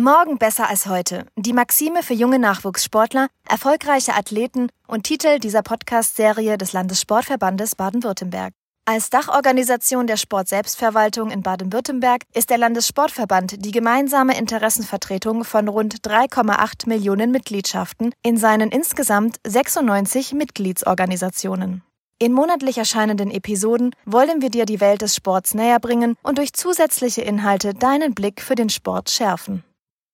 Morgen besser als heute. Die Maxime für junge Nachwuchssportler, erfolgreiche Athleten und Titel dieser Podcast-Serie des Landessportverbandes Baden-Württemberg. Als Dachorganisation der Sportselbstverwaltung in Baden-Württemberg ist der Landessportverband die gemeinsame Interessenvertretung von rund 3,8 Millionen Mitgliedschaften in seinen insgesamt 96 Mitgliedsorganisationen. In monatlich erscheinenden Episoden wollen wir dir die Welt des Sports näher bringen und durch zusätzliche Inhalte deinen Blick für den Sport schärfen.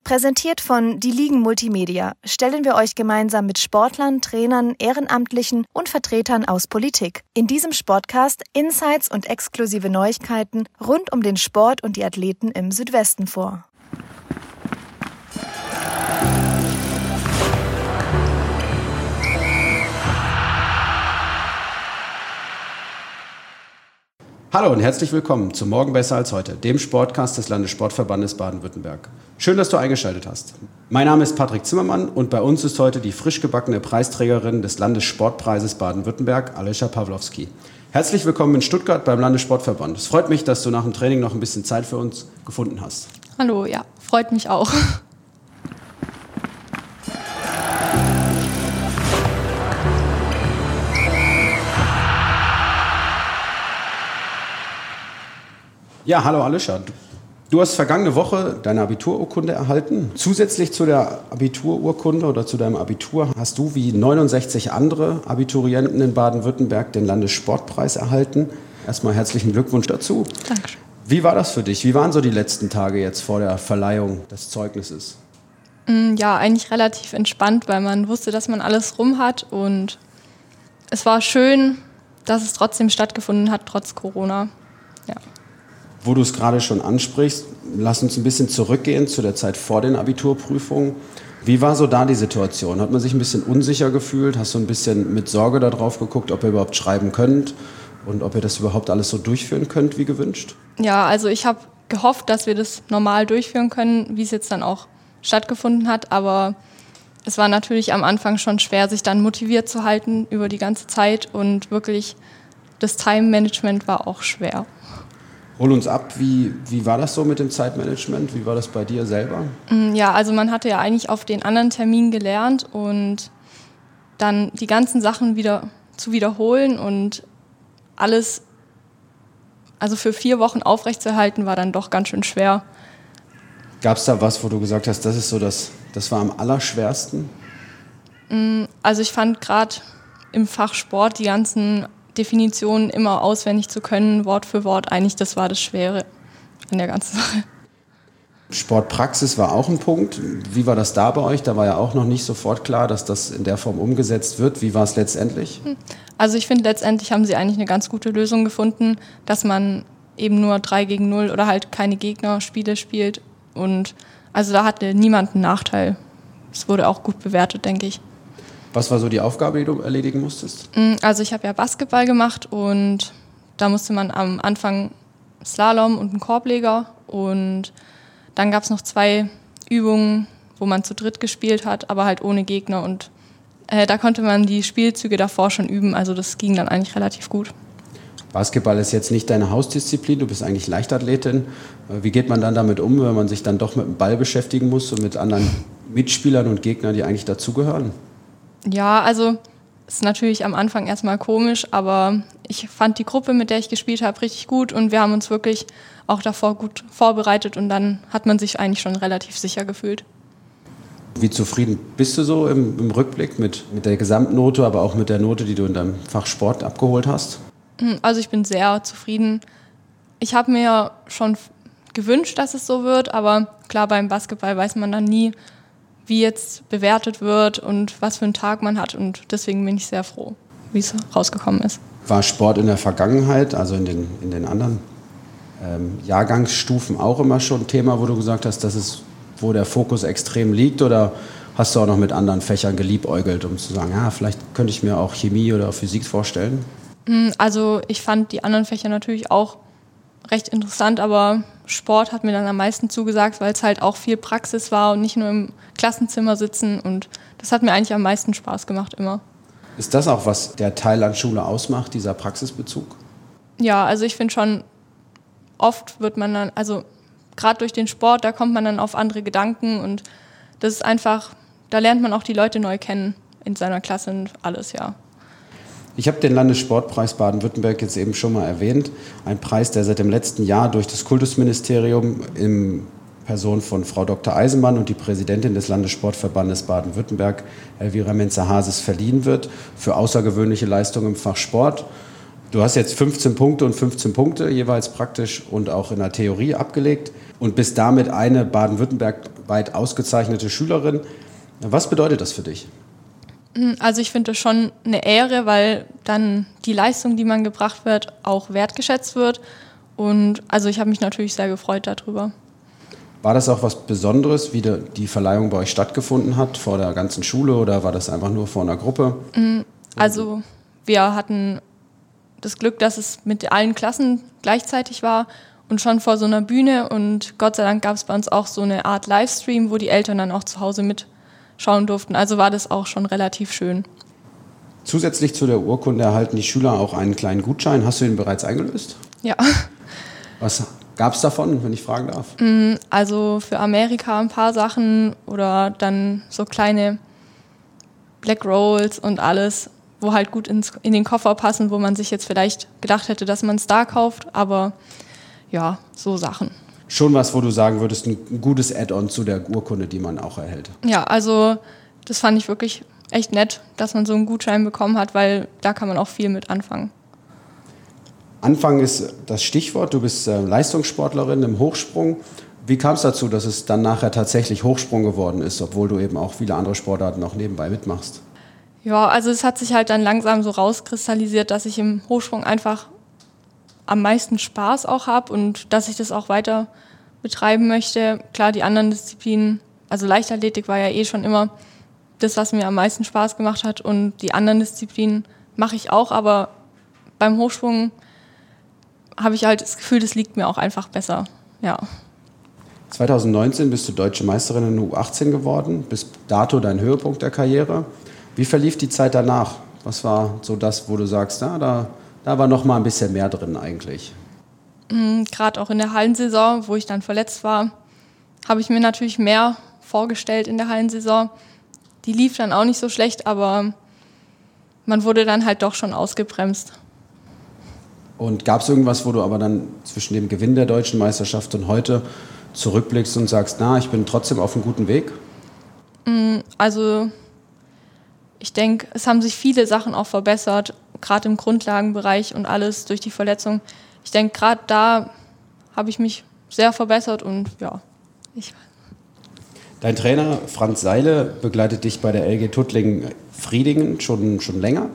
Präsentiert von Die Ligen Multimedia stellen wir euch gemeinsam mit Sportlern, Trainern, Ehrenamtlichen und Vertretern aus Politik in diesem Sportcast Insights und exklusive Neuigkeiten rund um den Sport und die Athleten im Südwesten vor. Hallo und herzlich willkommen zu Morgen besser als heute, dem Sportcast des Landessportverbandes Baden-Württemberg. Schön, dass du eingeschaltet hast. Mein Name ist Patrick Zimmermann und bei uns ist heute die frisch gebackene Preisträgerin des Landessportpreises Baden-Württemberg, Alesha Pawlowski. Herzlich willkommen in Stuttgart beim Landessportverband. Es freut mich, dass du nach dem Training noch ein bisschen Zeit für uns gefunden hast. Hallo, ja, freut mich auch. Ja, hallo Alisha. Du hast vergangene Woche deine Abitururkunde erhalten. Zusätzlich zu der Abitururkunde oder zu deinem Abitur hast du wie 69 andere Abiturienten in Baden-Württemberg den Landessportpreis erhalten. Erstmal herzlichen Glückwunsch dazu. Dankeschön. Wie war das für dich? Wie waren so die letzten Tage jetzt vor der Verleihung des Zeugnisses? Mm, ja, eigentlich relativ entspannt, weil man wusste, dass man alles rum hat und es war schön, dass es trotzdem stattgefunden hat, trotz Corona. Wo du es gerade schon ansprichst, lass uns ein bisschen zurückgehen zu der Zeit vor den Abiturprüfungen. Wie war so da die Situation? Hat man sich ein bisschen unsicher gefühlt? Hast du ein bisschen mit Sorge darauf geguckt, ob ihr überhaupt schreiben könnt und ob ihr das überhaupt alles so durchführen könnt wie gewünscht? Ja, also ich habe gehofft, dass wir das normal durchführen können, wie es jetzt dann auch stattgefunden hat. Aber es war natürlich am Anfang schon schwer, sich dann motiviert zu halten über die ganze Zeit und wirklich das Time-Management war auch schwer. Hol uns ab, wie, wie war das so mit dem Zeitmanagement? Wie war das bei dir selber? Mm, ja, also man hatte ja eigentlich auf den anderen Termin gelernt und dann die ganzen Sachen wieder zu wiederholen und alles, also für vier Wochen aufrechtzuerhalten, war dann doch ganz schön schwer. Gab es da was, wo du gesagt hast, das ist so das, das war am allerschwersten? Mm, also ich fand gerade im Fach Sport die ganzen Definitionen immer auswendig zu können, Wort für Wort, eigentlich das war das Schwere in der ganzen Sache. Sportpraxis war auch ein Punkt. Wie war das da bei euch? Da war ja auch noch nicht sofort klar, dass das in der Form umgesetzt wird. Wie war es letztendlich? Hm. Also ich finde, letztendlich haben sie eigentlich eine ganz gute Lösung gefunden, dass man eben nur 3 gegen 0 oder halt keine Gegnerspiele spielt. Und also da hatte niemand einen Nachteil. Es wurde auch gut bewertet, denke ich. Was war so die Aufgabe, die du erledigen musstest? Mm, also ich habe ja Basketball gemacht und da musste man am Anfang Slalom und einen Korbleger und dann gab es noch zwei Übungen, wo man zu dritt gespielt hat, aber halt ohne Gegner und äh, da konnte man die Spielzüge davor schon üben, also das ging dann eigentlich relativ gut. Basketball ist jetzt nicht deine Hausdisziplin, du bist eigentlich Leichtathletin. Äh, wie geht man dann damit um, wenn man sich dann doch mit dem Ball beschäftigen muss und mit anderen Mitspielern und Gegnern, die eigentlich dazugehören? Ja, also ist natürlich am Anfang erstmal komisch, aber ich fand die Gruppe, mit der ich gespielt habe, richtig gut und wir haben uns wirklich auch davor gut vorbereitet und dann hat man sich eigentlich schon relativ sicher gefühlt. Wie zufrieden bist du so im, im Rückblick mit, mit der Gesamtnote, aber auch mit der Note, die du in deinem Fach Sport abgeholt hast? Hm, also ich bin sehr zufrieden. Ich habe mir schon gewünscht, dass es so wird, aber klar, beim Basketball weiß man dann nie, wie jetzt bewertet wird und was für einen Tag man hat. Und deswegen bin ich sehr froh, wie es rausgekommen ist. War Sport in der Vergangenheit, also in den, in den anderen ähm, Jahrgangsstufen auch immer schon ein Thema, wo du gesagt hast, das ist, wo der Fokus extrem liegt? Oder hast du auch noch mit anderen Fächern geliebäugelt, um zu sagen, ja, vielleicht könnte ich mir auch Chemie oder Physik vorstellen? Hm, also ich fand die anderen Fächer natürlich auch recht interessant, aber Sport hat mir dann am meisten zugesagt, weil es halt auch viel Praxis war und nicht nur im Klassenzimmer sitzen und das hat mir eigentlich am meisten Spaß gemacht immer. Ist das auch, was der Teil an Schule ausmacht, dieser Praxisbezug? Ja, also ich finde schon, oft wird man dann, also gerade durch den Sport, da kommt man dann auf andere Gedanken und das ist einfach, da lernt man auch die Leute neu kennen in seiner Klasse und alles, ja. Ich habe den Landessportpreis Baden-Württemberg jetzt eben schon mal erwähnt. Ein Preis, der seit dem letzten Jahr durch das Kultusministerium im Person von Frau Dr. Eisenmann und die Präsidentin des Landessportverbandes Baden-Württemberg, Elvira Menzer-Hases, verliehen wird für außergewöhnliche Leistungen im Fach Sport. Du hast jetzt 15 Punkte und 15 Punkte jeweils praktisch und auch in der Theorie abgelegt und bist damit eine baden-württembergweit ausgezeichnete Schülerin. Was bedeutet das für dich? Hm, also ich finde das schon eine Ehre, weil dann die Leistung, die man gebracht wird, auch wertgeschätzt wird. Und also ich habe mich natürlich sehr gefreut darüber. War das auch was Besonderes, wie die Verleihung bei euch stattgefunden hat, vor der ganzen Schule oder war das einfach nur vor einer Gruppe? Mm, also wir hatten das Glück, dass es mit allen Klassen gleichzeitig war und schon vor so einer Bühne und Gott sei Dank gab es bei uns auch so eine Art Livestream, wo die Eltern dann auch zu Hause mitschauen durften. Also war das auch schon relativ schön. Zusätzlich zu der Urkunde erhalten die Schüler auch einen kleinen Gutschein. Hast du ihn bereits eingelöst? Ja. Was Gab es davon, wenn ich fragen darf? Mm, also für Amerika ein paar Sachen oder dann so kleine Black Rolls und alles, wo halt gut ins, in den Koffer passen, wo man sich jetzt vielleicht gedacht hätte, dass man es da kauft, aber ja, so Sachen. Schon was, wo du sagen würdest, ein gutes Add-on zu der Urkunde, die man auch erhält. Ja, also das fand ich wirklich echt nett, dass man so einen Gutschein bekommen hat, weil da kann man auch viel mit anfangen. Anfang ist das Stichwort. Du bist äh, Leistungssportlerin im Hochsprung. Wie kam es dazu, dass es dann nachher tatsächlich Hochsprung geworden ist, obwohl du eben auch viele andere Sportarten noch nebenbei mitmachst? Ja, also es hat sich halt dann langsam so rauskristallisiert, dass ich im Hochsprung einfach am meisten Spaß auch habe und dass ich das auch weiter betreiben möchte. Klar, die anderen Disziplinen, also Leichtathletik war ja eh schon immer das, was mir am meisten Spaß gemacht hat und die anderen Disziplinen mache ich auch, aber beim Hochsprung habe ich halt das Gefühl, das liegt mir auch einfach besser. Ja. 2019 bist du deutsche Meisterin in U18 geworden, bis dato dein Höhepunkt der Karriere. Wie verlief die Zeit danach? Was war so das, wo du sagst, na, da, da war noch mal ein bisschen mehr drin eigentlich? Mhm, Gerade auch in der Hallensaison, wo ich dann verletzt war, habe ich mir natürlich mehr vorgestellt in der Hallensaison. Die lief dann auch nicht so schlecht, aber man wurde dann halt doch schon ausgebremst. Und gab es irgendwas, wo du aber dann zwischen dem Gewinn der deutschen Meisterschaft und heute zurückblickst und sagst, na, ich bin trotzdem auf einem guten Weg? Mm, also ich denke, es haben sich viele Sachen auch verbessert, gerade im Grundlagenbereich und alles durch die Verletzung. Ich denke, gerade da habe ich mich sehr verbessert und ja, ich. Dein Trainer Franz Seile begleitet dich bei der LG Tuttling Friedingen schon, schon länger.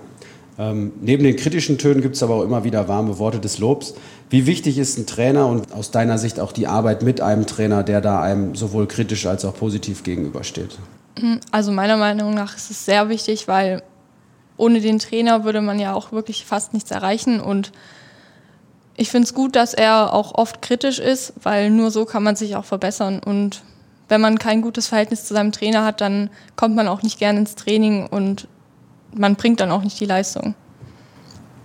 Ähm, neben den kritischen Tönen gibt es aber auch immer wieder warme Worte des Lobs. Wie wichtig ist ein Trainer und aus deiner Sicht auch die Arbeit mit einem Trainer, der da einem sowohl kritisch als auch positiv gegenübersteht? Also meiner Meinung nach ist es sehr wichtig, weil ohne den Trainer würde man ja auch wirklich fast nichts erreichen. Und ich finde es gut, dass er auch oft kritisch ist, weil nur so kann man sich auch verbessern. Und wenn man kein gutes Verhältnis zu seinem Trainer hat, dann kommt man auch nicht gerne ins Training und man bringt dann auch nicht die Leistung.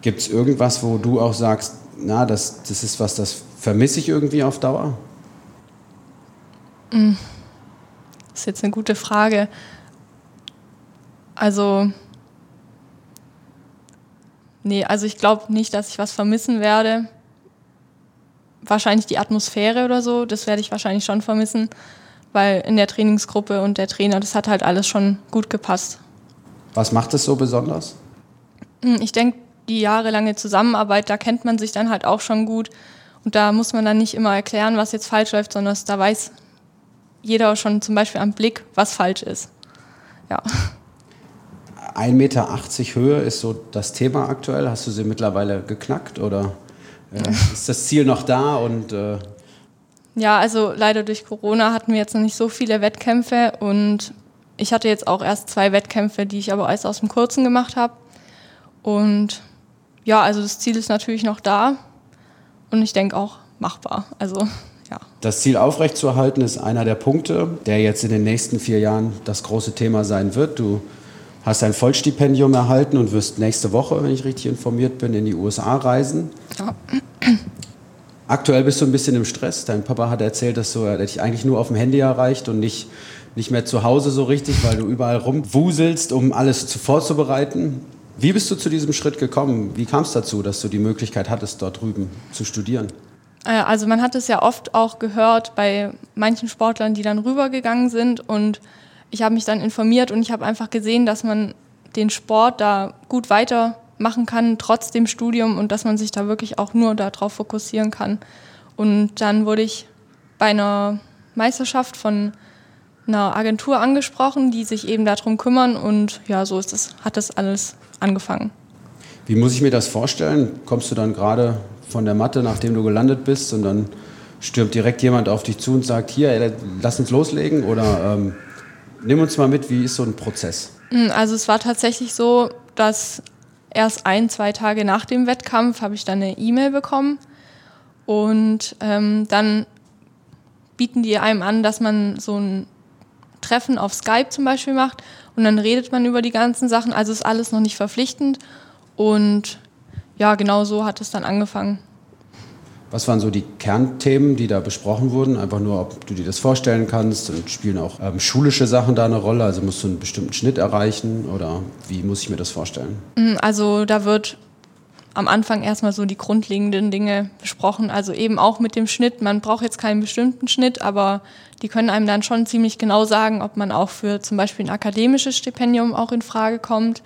Gibt es irgendwas, wo du auch sagst, na, das, das ist was, das vermisse ich irgendwie auf Dauer? Hm. Das ist jetzt eine gute Frage. Also, nee, also ich glaube nicht, dass ich was vermissen werde. Wahrscheinlich die Atmosphäre oder so, das werde ich wahrscheinlich schon vermissen, weil in der Trainingsgruppe und der Trainer, das hat halt alles schon gut gepasst. Was macht es so besonders? Hm, ich denke, die jahrelange Zusammenarbeit, da kennt man sich dann halt auch schon gut. Und da muss man dann nicht immer erklären, was jetzt falsch läuft, sondern da weiß jeder schon zum Beispiel am Blick, was falsch ist. Ja. 1,80 Meter Höhe ist so das Thema aktuell. Hast du sie mittlerweile geknackt oder äh, ist das Ziel noch da? Und, äh ja, also leider durch Corona hatten wir jetzt noch nicht so viele Wettkämpfe und ich hatte jetzt auch erst zwei Wettkämpfe, die ich aber alles aus dem Kurzen gemacht habe. Und ja, also das Ziel ist natürlich noch da und ich denke auch machbar. Also ja. Das Ziel aufrechtzuerhalten ist einer der Punkte, der jetzt in den nächsten vier Jahren das große Thema sein wird. Du hast ein Vollstipendium erhalten und wirst nächste Woche, wenn ich richtig informiert bin, in die USA reisen. Ja. Aktuell bist du ein bisschen im Stress. Dein Papa hat erzählt, dass du er dich eigentlich nur auf dem Handy erreicht und nicht, nicht mehr zu Hause so richtig, weil du überall rumwuselst, um alles zu, vorzubereiten. Wie bist du zu diesem Schritt gekommen? Wie kam es dazu, dass du die Möglichkeit hattest, dort drüben zu studieren? Äh, also man hat es ja oft auch gehört bei manchen Sportlern, die dann rübergegangen sind und ich habe mich dann informiert und ich habe einfach gesehen, dass man den Sport da gut weitermachen kann, trotz dem Studium und dass man sich da wirklich auch nur darauf fokussieren kann. Und dann wurde ich bei einer Meisterschaft von einer Agentur angesprochen, die sich eben darum kümmern und ja, so ist es, hat das alles angefangen. Wie muss ich mir das vorstellen? Kommst du dann gerade von der Matte, nachdem du gelandet bist und dann stürmt direkt jemand auf dich zu und sagt, hier, lass uns loslegen oder ähm, nimm uns mal mit, wie ist so ein Prozess? Hm, also es war tatsächlich so, dass erst ein, zwei Tage nach dem Wettkampf habe ich dann eine E-Mail bekommen und ähm, dann bieten die einem an, dass man so ein Treffen auf Skype zum Beispiel macht und dann redet man über die ganzen Sachen. Also ist alles noch nicht verpflichtend und ja, genau so hat es dann angefangen. Was waren so die Kernthemen, die da besprochen wurden? Einfach nur, ob du dir das vorstellen kannst und spielen auch ähm, schulische Sachen da eine Rolle? Also musst du einen bestimmten Schnitt erreichen oder wie muss ich mir das vorstellen? Mm, also da wird am Anfang erstmal so die grundlegenden Dinge besprochen. Also eben auch mit dem Schnitt. Man braucht jetzt keinen bestimmten Schnitt, aber die können einem dann schon ziemlich genau sagen, ob man auch für zum Beispiel ein akademisches Stipendium auch in Frage kommt.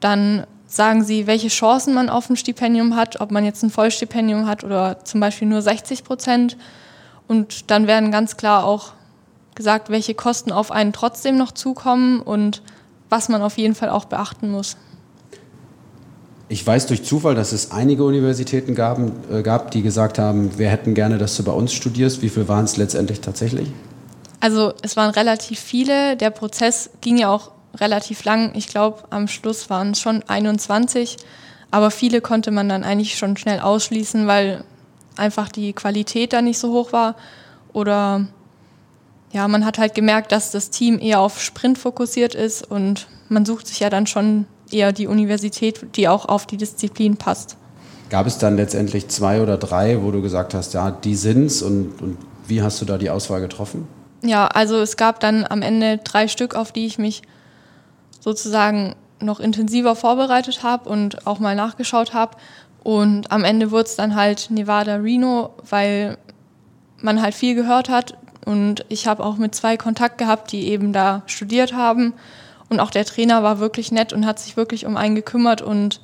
Dann sagen sie, welche Chancen man auf ein Stipendium hat, ob man jetzt ein Vollstipendium hat oder zum Beispiel nur 60 Prozent. Und dann werden ganz klar auch gesagt, welche Kosten auf einen trotzdem noch zukommen und was man auf jeden Fall auch beachten muss. Ich weiß durch Zufall, dass es einige Universitäten gab, äh, gab, die gesagt haben, wir hätten gerne, dass du bei uns studierst. Wie viel waren es letztendlich tatsächlich? Also es waren relativ viele. Der Prozess ging ja auch relativ lang. Ich glaube, am Schluss waren es schon 21, aber viele konnte man dann eigentlich schon schnell ausschließen, weil einfach die Qualität da nicht so hoch war. Oder ja, man hat halt gemerkt, dass das Team eher auf Sprint fokussiert ist und man sucht sich ja dann schon eher die Universität, die auch auf die Disziplin passt. Gab es dann letztendlich zwei oder drei, wo du gesagt hast, ja, die sind's und, und wie hast du da die Auswahl getroffen? Ja, also es gab dann am Ende drei Stück, auf die ich mich sozusagen noch intensiver vorbereitet habe und auch mal nachgeschaut habe. Und am Ende wurde es dann halt Nevada Reno, weil man halt viel gehört hat. Und ich habe auch mit zwei Kontakt gehabt, die eben da studiert haben. Und auch der Trainer war wirklich nett und hat sich wirklich um einen gekümmert. Und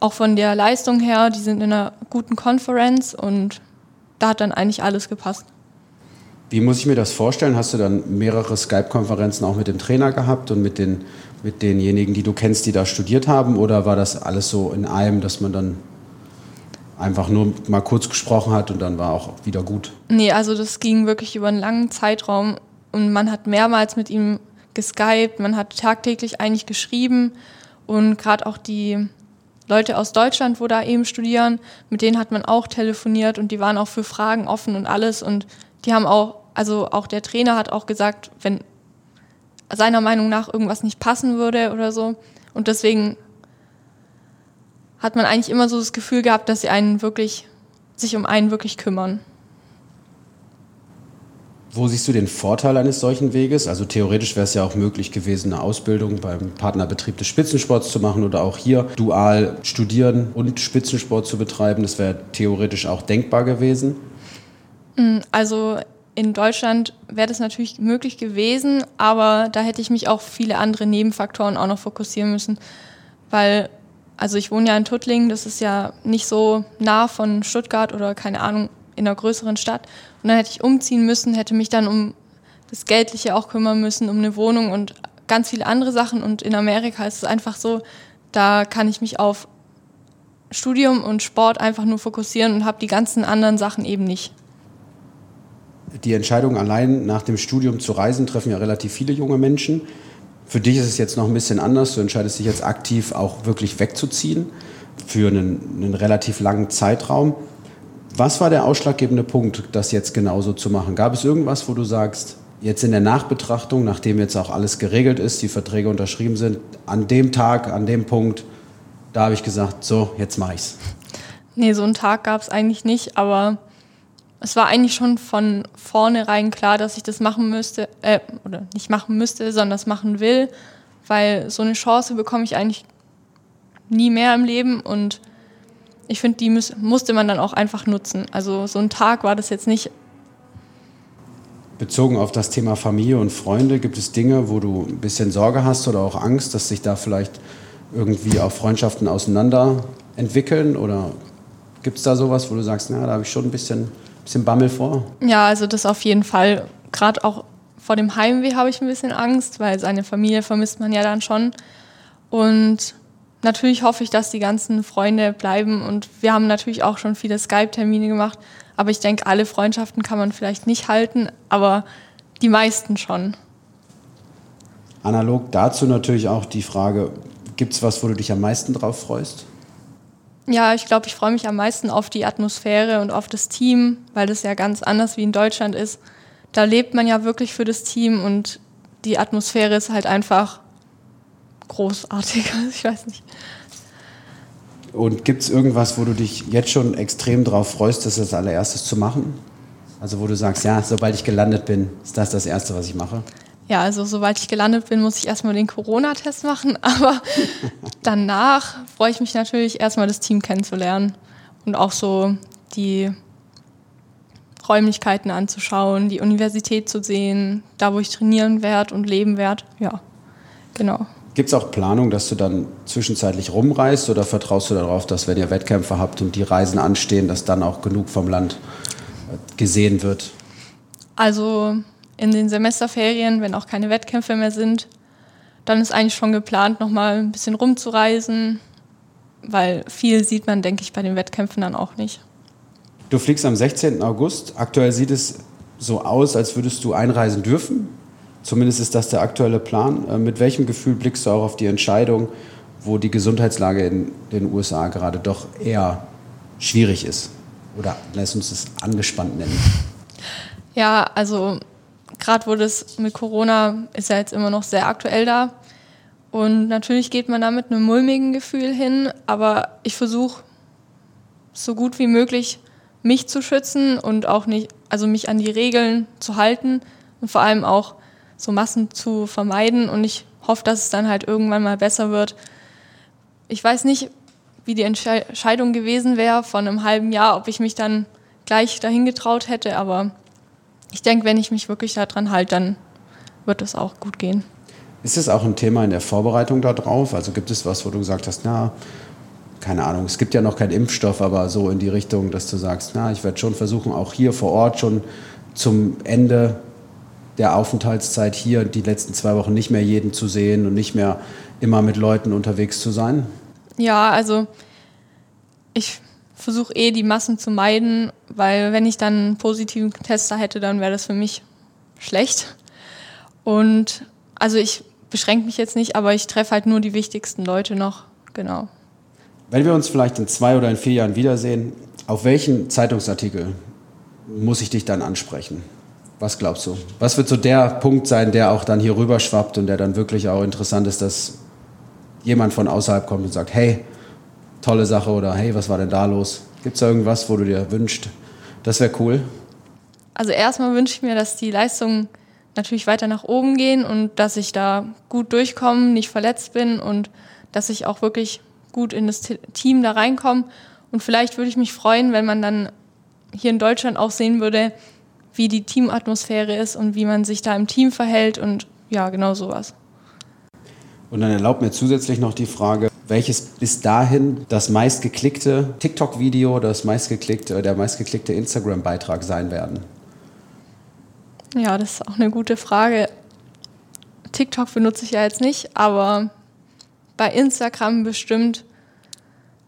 auch von der Leistung her, die sind in einer guten Konferenz und da hat dann eigentlich alles gepasst. Wie muss ich mir das vorstellen? Hast du dann mehrere Skype-Konferenzen auch mit dem Trainer gehabt und mit, den, mit denjenigen, die du kennst, die da studiert haben? Oder war das alles so in einem, dass man dann einfach nur mal kurz gesprochen hat und dann war auch wieder gut? Nee, also das ging wirklich über einen langen Zeitraum und man hat mehrmals mit ihm geskypt, man hat tagtäglich eigentlich geschrieben und gerade auch die Leute aus Deutschland, wo da eben studieren, mit denen hat man auch telefoniert und die waren auch für Fragen offen und alles und die haben auch also auch der Trainer hat auch gesagt, wenn seiner Meinung nach irgendwas nicht passen würde oder so. Und deswegen hat man eigentlich immer so das Gefühl gehabt, dass sie einen wirklich, sich um einen wirklich kümmern. Wo siehst du den Vorteil eines solchen Weges? Also theoretisch wäre es ja auch möglich gewesen, eine Ausbildung beim Partnerbetrieb des Spitzensports zu machen oder auch hier dual studieren und Spitzensport zu betreiben. Das wäre theoretisch auch denkbar gewesen. Also in Deutschland wäre das natürlich möglich gewesen, aber da hätte ich mich auf viele andere Nebenfaktoren auch noch fokussieren müssen, weil also ich wohne ja in Tuttlingen, das ist ja nicht so nah von Stuttgart oder keine Ahnung in einer größeren Stadt. Und dann hätte ich umziehen müssen, hätte mich dann um das Geldliche auch kümmern müssen, um eine Wohnung und ganz viele andere Sachen. Und in Amerika ist es einfach so, da kann ich mich auf Studium und Sport einfach nur fokussieren und habe die ganzen anderen Sachen eben nicht die Entscheidung allein nach dem Studium zu reisen treffen ja relativ viele junge Menschen. Für dich ist es jetzt noch ein bisschen anders. Du entscheidest dich jetzt aktiv auch wirklich wegzuziehen für einen, einen relativ langen Zeitraum. Was war der ausschlaggebende Punkt, das jetzt genauso zu machen? Gab es irgendwas, wo du sagst, jetzt in der Nachbetrachtung, nachdem jetzt auch alles geregelt ist, die Verträge unterschrieben sind, an dem Tag, an dem Punkt, da habe ich gesagt, so, jetzt mache ich's. Nee, so einen Tag gab es eigentlich nicht, aber es war eigentlich schon von vornherein klar, dass ich das machen müsste, äh, oder nicht machen müsste, sondern das machen will, weil so eine Chance bekomme ich eigentlich nie mehr im Leben und ich finde, die muss, musste man dann auch einfach nutzen. Also so ein Tag war das jetzt nicht. Bezogen auf das Thema Familie und Freunde, gibt es Dinge, wo du ein bisschen Sorge hast oder auch Angst, dass sich da vielleicht irgendwie auch Freundschaften auseinander entwickeln? Oder gibt es da sowas, wo du sagst, na, da habe ich schon ein bisschen, bisschen Bammel vor? Ja, also das auf jeden Fall. Gerade auch vor dem Heimweh habe ich ein bisschen Angst, weil seine Familie vermisst man ja dann schon. Und natürlich hoffe ich, dass die ganzen Freunde bleiben und wir haben natürlich auch schon viele Skype-Termine gemacht, aber ich denke, alle Freundschaften kann man vielleicht nicht halten, aber die meisten schon. Analog dazu natürlich auch die Frage, gibt es was, wo du dich am meisten drauf freust? Ja, ich glaube, ich freue mich am meisten auf die Atmosphäre und auf das Team, weil das ja ganz anders wie in Deutschland ist. Da lebt man ja wirklich für das Team und die Atmosphäre ist halt einfach großartig. Ich weiß nicht. Und gibt es irgendwas, wo du dich jetzt schon extrem drauf freust, das als allererstes zu machen? Also wo du sagst, ja, sobald ich gelandet bin, ist das das Erste, was ich mache? Ja, also sobald ich gelandet bin, muss ich erstmal den Corona-Test machen. Aber danach freue ich mich natürlich erstmal das Team kennenzulernen und auch so die Räumlichkeiten anzuschauen, die Universität zu sehen, da wo ich trainieren werde und leben werde. Ja, genau. Gibt es auch Planung, dass du dann zwischenzeitlich rumreist oder vertraust du darauf, dass wenn ihr Wettkämpfe habt und die Reisen anstehen, dass dann auch genug vom Land äh, gesehen wird? Also in den Semesterferien, wenn auch keine Wettkämpfe mehr sind, dann ist eigentlich schon geplant, nochmal ein bisschen rumzureisen, weil viel sieht man, denke ich, bei den Wettkämpfen dann auch nicht. Du fliegst am 16. August. Aktuell sieht es so aus, als würdest du einreisen dürfen. Zumindest ist das der aktuelle Plan. Äh, mit welchem Gefühl blickst du auch auf die Entscheidung, wo die Gesundheitslage in den USA gerade doch eher schwierig ist? Oder lass uns es angespannt nennen. Ja, also gerade wo das mit Corona ist ja jetzt immer noch sehr aktuell da. Und natürlich geht man da mit einem mulmigen Gefühl hin, aber ich versuche so gut wie möglich mich zu schützen und auch nicht, also mich an die Regeln zu halten und vor allem auch so Massen zu vermeiden. Und ich hoffe, dass es dann halt irgendwann mal besser wird. Ich weiß nicht, wie die Entscheidung gewesen wäre von einem halben Jahr, ob ich mich dann gleich dahin getraut hätte. Aber ich denke, wenn ich mich wirklich daran halte, dann wird es auch gut gehen. Ist es auch ein Thema in der Vorbereitung darauf? Also gibt es was, wo du gesagt hast, na, keine Ahnung, es gibt ja noch keinen Impfstoff, aber so in die Richtung, dass du sagst, na, ich werde schon versuchen, auch hier vor Ort schon zum Ende der Aufenthaltszeit hier die letzten zwei Wochen nicht mehr jeden zu sehen und nicht mehr immer mit Leuten unterwegs zu sein? Ja, also ich versuche eh die Massen zu meiden, weil wenn ich dann einen positiven Tester hätte, dann wäre das für mich schlecht. Und also ich beschränke mich jetzt nicht, aber ich treffe halt nur die wichtigsten Leute noch. Genau. Wenn wir uns vielleicht in zwei oder in vier Jahren wiedersehen, auf welchen Zeitungsartikel muss ich dich dann ansprechen? Was glaubst du? Was wird so der Punkt sein, der auch dann hier rüber schwappt und der dann wirklich auch interessant ist, dass jemand von außerhalb kommt und sagt, hey, tolle Sache oder hey, was war denn da los? Gibt es da irgendwas, wo du dir wünschst? Das wäre cool. Also erstmal wünsche ich mir, dass die Leistungen natürlich weiter nach oben gehen und dass ich da gut durchkomme, nicht verletzt bin und dass ich auch wirklich gut in das Team da reinkomme. Und vielleicht würde ich mich freuen, wenn man dann hier in Deutschland auch sehen würde, wie die Teamatmosphäre ist und wie man sich da im Team verhält und ja, genau sowas. Und dann erlaubt mir zusätzlich noch die Frage, welches bis dahin das meistgeklickte TikTok-Video, das meistgeklickte, der meistgeklickte Instagram-Beitrag sein werden? Ja, das ist auch eine gute Frage. TikTok benutze ich ja jetzt nicht, aber bei Instagram bestimmt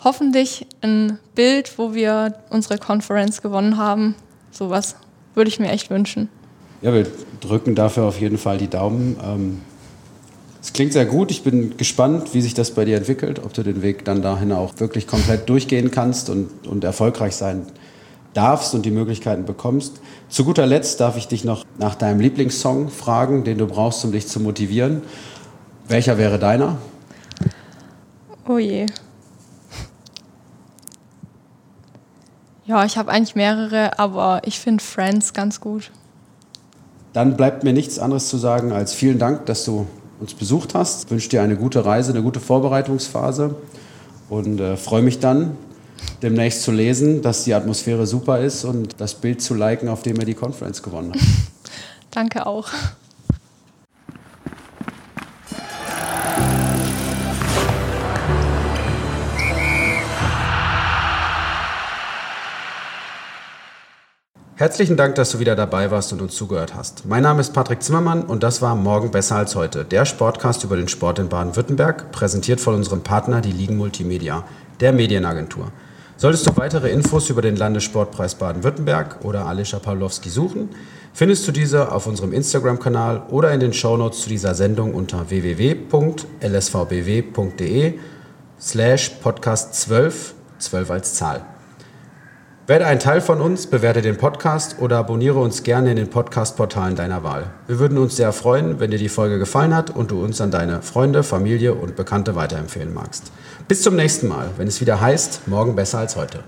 hoffentlich ein Bild, wo wir unsere Conference gewonnen haben. Sowas würde ich mir echt wünschen. Ja, wir drücken dafür auf jeden Fall die Daumen. Ähm, es klingt sehr gut. Ich bin gespannt, wie sich das bei dir entwickelt, ob du den Weg dann dahin auch wirklich komplett durchgehen kannst und, und erfolgreich sein darfst und die Möglichkeiten bekommst. Zu guter Letzt darf ich dich noch nach deinem Lieblingssong fragen, den du brauchst, um dich zu motivieren. Welcher wäre deiner? Oh je. Ja, ich habe eigentlich mehrere, aber ich finde Friends ganz gut. Dann bleibt mir nichts anderes zu sagen als vielen Dank, dass du uns besucht hast. Ich wünsche dir eine gute Reise, eine gute Vorbereitungsphase und äh, freue mich dann, demnächst zu lesen, dass die Atmosphäre super ist und das Bild zu liken, auf dem er die Conference gewonnen hat. Danke auch. Herzlichen Dank, dass du wieder dabei warst und uns zugehört hast. Mein Name ist Patrick Zimmermann und das war Morgen besser als heute, der Sportcast über den Sport in Baden-Württemberg, präsentiert von unserem Partner, die Ligen Multimedia, der Medienagentur. Solltest du weitere Infos über den Landessportpreis Baden-Württemberg oder Alicia Pawlowski suchen, findest du diese auf unserem Instagram-Kanal oder in den Shownotes zu dieser Sendung unter www.lsvbw.de slash podcast 12, 12 als Zahl. Werde ein Teil von uns, bewerte den Podcast oder abonniere uns gerne in den Podcast-Portalen deiner Wahl. Wir würden uns sehr freuen, wenn dir die Folge gefallen hat und du uns an deine Freunde, Familie und Bekannte weiterempfehlen magst. Bis zum nächsten Mal, wenn es wieder heißt, morgen besser als heute.